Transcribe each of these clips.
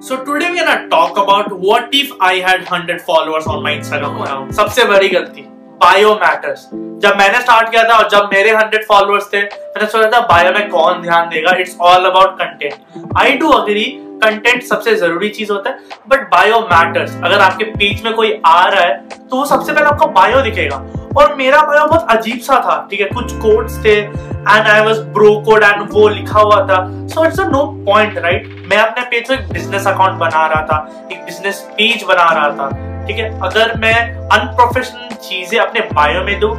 So, today we're gonna talk about what if I had 100 followers on my Instagram account. सबसे बड़ी गलती bio matters जब मैंने start किया था और जब मेरे 100 फॉलोअर्स थे, मैंने सोचा था बायो में कौन ध्यान देगा? It's all about content I do agree content सबसे ज़रूरी चीज़ होता है बट बायो मैटर्स अगर आपके पेज में कोई आ रहा है तो वो सबसे पहले आपको बायो दिखेगा। और मेरा बायो बहुत अजीब सा था, ठीक है? कुछ कोड्स थे and I was bro code and वो लिखा हुआ था। So it's no point right मैं अपने पेज पे एक बिज़नेस अकाउंट बना रहा था, एक बिज़नेस पेज बना रहा था, ठीक है? अगर मैं अनप्रोफेशनल चीज़ें अपने बायो में do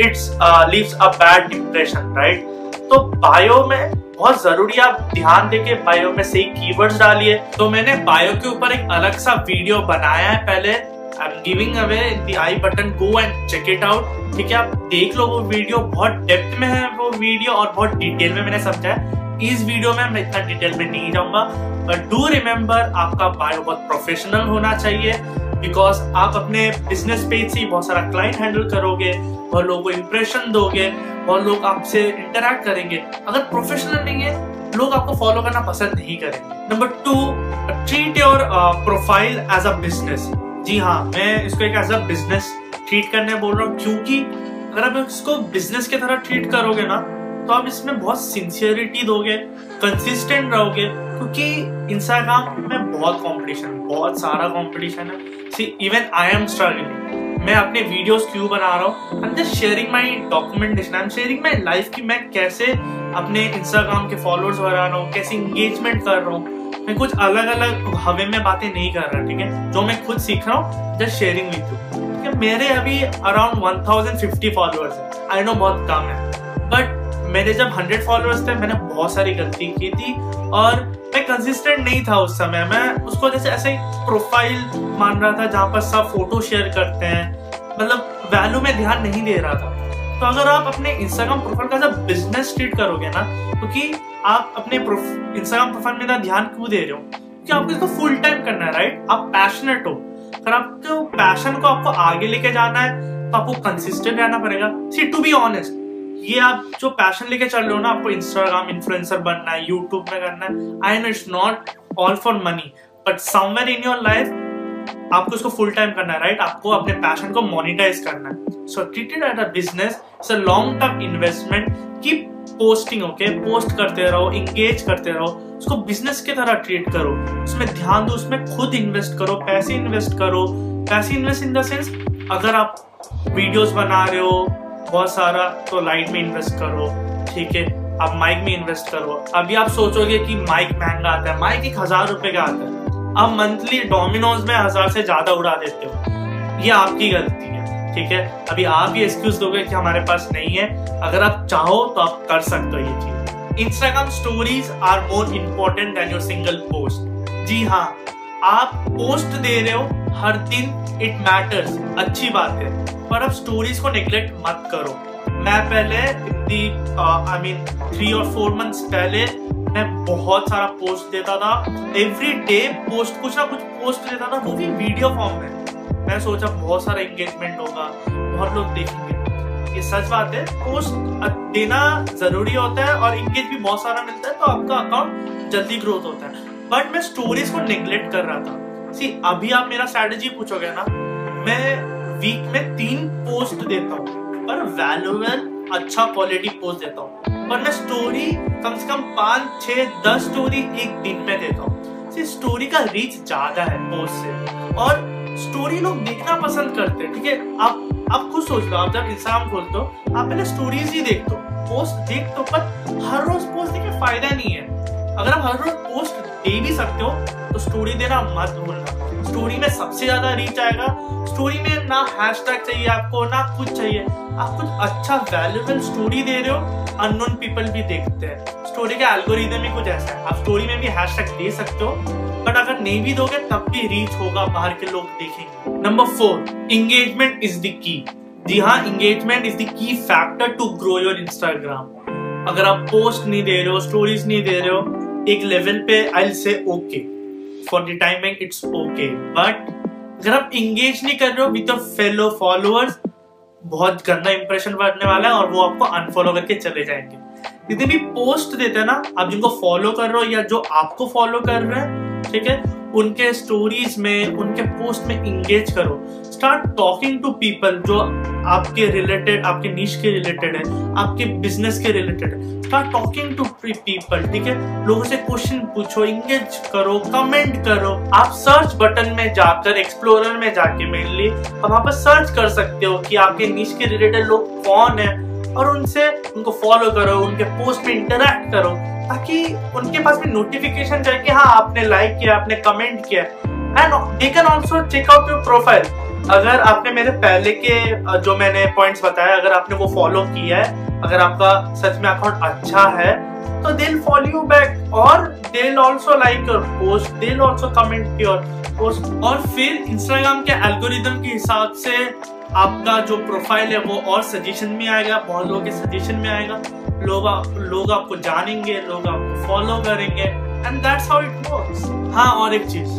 it's leaves a bad impression right तो बायो में बहुत ज़रूरी आप ध्यान देके बायो में सही कीवर्ड्स डालिए। तो मैंने बायो के ऊपर एक अलग सा वीडियो बनाया है पहले। I am giving away the I button go and check it out ठीक है, आप देख लो वो वीडियो बहुत डेप्थ में है वो वीडियो और बहुत डिटेल में मैंने समझा इस वीडियो में मैं इतना डिटेल में नहीं जाऊँगा। बट डू रिमेम्बर आपका बायो बहुत प्रोफेशनल होना चाहिए। बिकॉज़ आप अपने बिज़नेस पेज से बहुत सारा क्लाइंट हैंडल करोगे, बहुत लोगों को इंप्रेशन दोगे, बहुत लोग आपसे इंटरेक्ट करेंगे। अगर प्रोफेशनल नहीं है, लोग आपको फॉलो करना पसंद नहीं करेंगे number two treat your profile as a business जी हाँ मैं इसको एक एज अ बिज़नेस ट्रीट करने बोल रहा हूँ। क्योंकि अगर आप इसको बिज़नेस की तरह ट्रीट करोगे ना तो आप इसमें बहुत सिंसियरिटी दोगे कंसिस्टेंट रहोगे, क्योंकि इंस्टाग्राम में बहुत कंपटीशन बहुत सारा कंपटीशन है। See even I am struggling मैं अपने वीडियोस क्यों बना रहा हूँ? I am just sharing my documentation I am sharing my life की मैं कैसे अपने इंस्टाग्राम के फॉलोअर्स बढ़ा रहा हूँ, कैसे इंगेजमेंट कर रहा हूँ। मैं कुछ अलग अलग हवे में बातें नहीं कर रहा, ठीक है? जो मैं खुद सीख रहा हूँ जस्ट शेयरिंग विथ यू मेरे अभी अराउंड 1050 फॉलोअर्स है। आई नो बहुत कम है। बट मेरे जब 100 फॉलोअर्स थे, मैंने बहुत सारी गलती की थी और मैं कंसिस्टेंट नहीं था उस समय। मैं उसको जैसे ऐसे प्रोफ़ाइल मान रहा था जहाँ पर सब फ़ोटो शेयर करते हैं। मतलब वैल्यू में ध्यान नहीं दे रहा था। तो अगर आप अपने इंस्टाग्राम प्रोफ़ाइल का जब बिज़नेस ट्रीट करोगे ना क्योंकि तो आप अपने इंस्टाग्राम प्रोफ़ाइल में ध्यान क्यों दे रहे हो? क्योंकि आपको इसको फुल टाइम करना है राइट आप पैशनेट हो। अगर आपको पैशन को आपको आगे लेके जाना है तो आपको कंसिस्टेंट रहना पड़ेगा। सी टू बी ऑनेस्ट ये आप जो पैशन लेके चल रहे हो ना, आपको इंस्टाग्राम इन्फ्लुएंसर बनना है यूट्यूब में करना है I know it's not all for money but somewhere in your life आपको इसको फुल टाइम करना है राइट आपको अपने पैशन को मोनिटाइज करना है। So treated at a business it's a long term investment की पोस्टिंग ओके पोस्ट करते रहो इंगेज करते रहो। उसको बिज़नेस की तरह ट्रीट करो। उसमें ध्यान दो, उसमें खुद इन्वेस्ट करो, पैसे इन्वेस्ट करो। पैसे इन्वेस्ट इन द सेंस अगर आप वीडियोस बना रहे हो, बहुत सारा तो लाइट में इन्वेस्ट करो, ठीक है? आप माइक में इन्वेस्ट करो। अभी आप सोचोगे कि माइक महँगा आता है। माइक एक हज़ार रुपए का आता है। आप मंथली डोमिनोज में हज़ार से ज़्यादा उड़ा देते हो। ये आपकी गलती है। ठीक है? अभी आप ये एक्सक्यूज दोगे कि हमारे पास नहीं है। अगर आप चाहो तो आप कर सकते हो ये चीज़। Instagram stories are more important than your single post जी हाँ आप पोस्ट दे रहे हो, हर दिन इट मैटर्स अच्छी बात है। पर आप स्टोरीज को निग्लेक्ट मत करो। मैं पहले आई मीन थ्री और फोर मंथ्स पहले मैं बहुत सारा पोस्ट देता था। एवरी डे पोस्ट कुछ ना कुछ पोस्ट देता था, वो भी वीडियो फॉर्म में। मैं सोचा बहुत सारा एंगेजमेंट होगा, बहुत लोग देखेंगे। ये सच बात है पोस्ट देना ज़रूरी होता है और इंगेज भी बहुत सारा मिलता है तो आपका अकाउंट जल्दी ग्रोथ होता है। बट मैं स्टोरीज को निग्लेक्ट कर रहा था। सी अभी आप मेरा स्ट्रेटेजी पूछोगे ना, मैं वीक में तीन पोस्ट देता हूँ, पर वैल्यूएबल अच्छा क्वालिटी पोस्ट देता हूँ। पर मैं स्टोरी कम से कम पाँच, छह, दस स्टोरी एक दिन में देता हूँ। स्टोरी का रीच ज़्यादा है पोस्ट से। और स्टोरी लोग देखना पसंद करते हैं, ठीक है? आप आप खुद सोच लो, आप जब इंस्टाग्राम खोलते हो, आप पहले स्टोरीज ही देखते हो पोस्ट देख तो पर हर रोज पोस्ट देखे फ़ायदा नहीं है। अगर आप हर रोज पोस्ट दे भी सकते हो तो स्टोरी देना मत भूलना। स्टोरी में सबसे ज़्यादा रीच आएगा। स्टोरी में ना हैशटैग चाहिए आपको, ना कुछ चाहिए। आप कुछ अच्छा वैल्यूबल स्टोरी दे रहे हो अननोन पीपल भी देखते हैं। स्टोरी का एल्गोरिदम ही कुछ ऐसा है। आप स्टोरी में भी हैशटैग दे सकते हो। बट अगर नहीं भी दोगे, तब भी रीच होगा, बाहर के लोग देखेंगे। Number four engagement is the key जी हाँ engagement is the key factor to grow your Instagram अगर आप पोस्ट नहीं दे रहे हो स्टोरीज नहीं दे रहे हो, एक लेवल पे I say okay for the timing it's okay but अगर आप इंगेज नहीं कर रहे हो विद फेलो फॉलोअर्स बहुत गंदा इंप्रेशन बढ़ने वाला है और वो आपको अनफॉलो करके चले जाएँगे। जितने भी पोस्ट देते हैं ना, आप जिनको फॉलो कर रहे हो या जो आपको फॉलो कर रहे हैं ठीक है? उनके स्टोरीज में, उनके पोस्ट में इंगेज करो। स्टार्ट टॉकिंग टू पीपल जो आपके रिलेटेड आपके निश के रिलेटेड है, आपके बिज़नेस के रिलेटेड है। स्टार्ट टॉकिंग टू पीपल ठीक है? लोगों से क्वेश्चन पूछो इंगेज करो कमेंट करो। आप सर्च बटन में जाकर एक्सप्लोरर में जाके मेनली वहाँ पर सर्च कर सकते हो कि आपके नीच के रिलेटेड लोग कौन है। और उनसे उनको फॉलो करो, उनके पोस्ट में इंटरेक्ट करो। ताकि उनके पास भी नोटिफिकेशन जाए कि हाँ आपने लाइक किया, आपने कमेंट किया। And they can also check out your profile अगर आपने मेरे पहले के जो मैंने पॉइंट्स बताया अगर आपने वो फॉलो किया है, अगर आपका सच में अकाउंट अच्छा है तो दिल फॉलो यू बैक और they'll also like your post they'll also comment your post और फिर इंस्टाग्राम के एल्गोरिदम के हिसाब से आपका जो प्रोफ़ाइल है, वो और सजेशन में आएगा, बहुत लोगों के सजेशन में आएगा। लोग लोग आपको जानेंगे, लोग आपको फॉलो करेंगे and that's how it works हाँ और एक चीज़,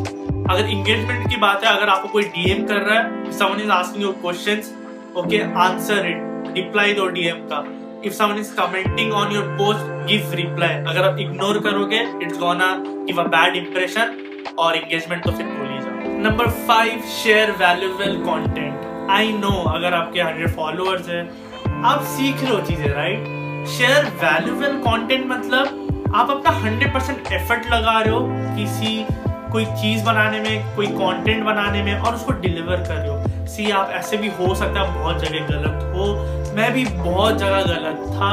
अगर इंगेजमेंट की बात है, अगर आपको कोई डीएम कर रहा है someone is asking your questions okay answer it reply दो डीएम का. If someone is commenting on your post give reply अगर आप इग्नोर करोगे it's gonna give a bad impression और एंगेजमेंट तो फिर भूल ही जाओ number five share valuable content I know अगर आपके हंड्रेड फॉलोअर्स है, आप सीख रहे हो चीज़ें राइट शेयर वैल्यूएबल कंटेंट मतलब आप अपना हंड्रेड परसेंट एफर्ट लगा रहे हो किसी कोई चीज़ बनाने में, कोई कंटेंट बनाने में और उसको डिलीवर कर रहे हो। सी आप ऐसे भी हो सकता है, बहुत जगह गलत हो। मैं भी बहुत जगह गलत था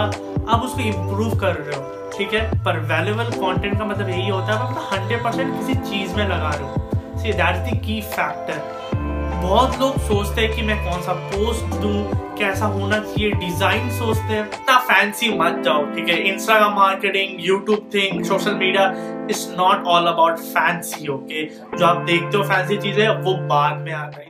आप उसको इम्प्रूव कर रहे हो, ठीक है? पर वैल्यूबल कंटेंट का मतलब यही होता है, आप हंड्रेड परसेंट किसी चीज़ में लगा रहे हो। See that is the key factor बहुत लोग सोचते हैं कि मैं कौन सा पोस्ट दूँ, कैसा होना चाहिए डिज़ाइन सोचते हैं। इतना फैंसी मत जाओ, ठीक है? Instagram marketing YouTube thing social media it's not all about fancy okay जो आप देखते हो फैंसी चीज़ें, वो बाद में आ गई।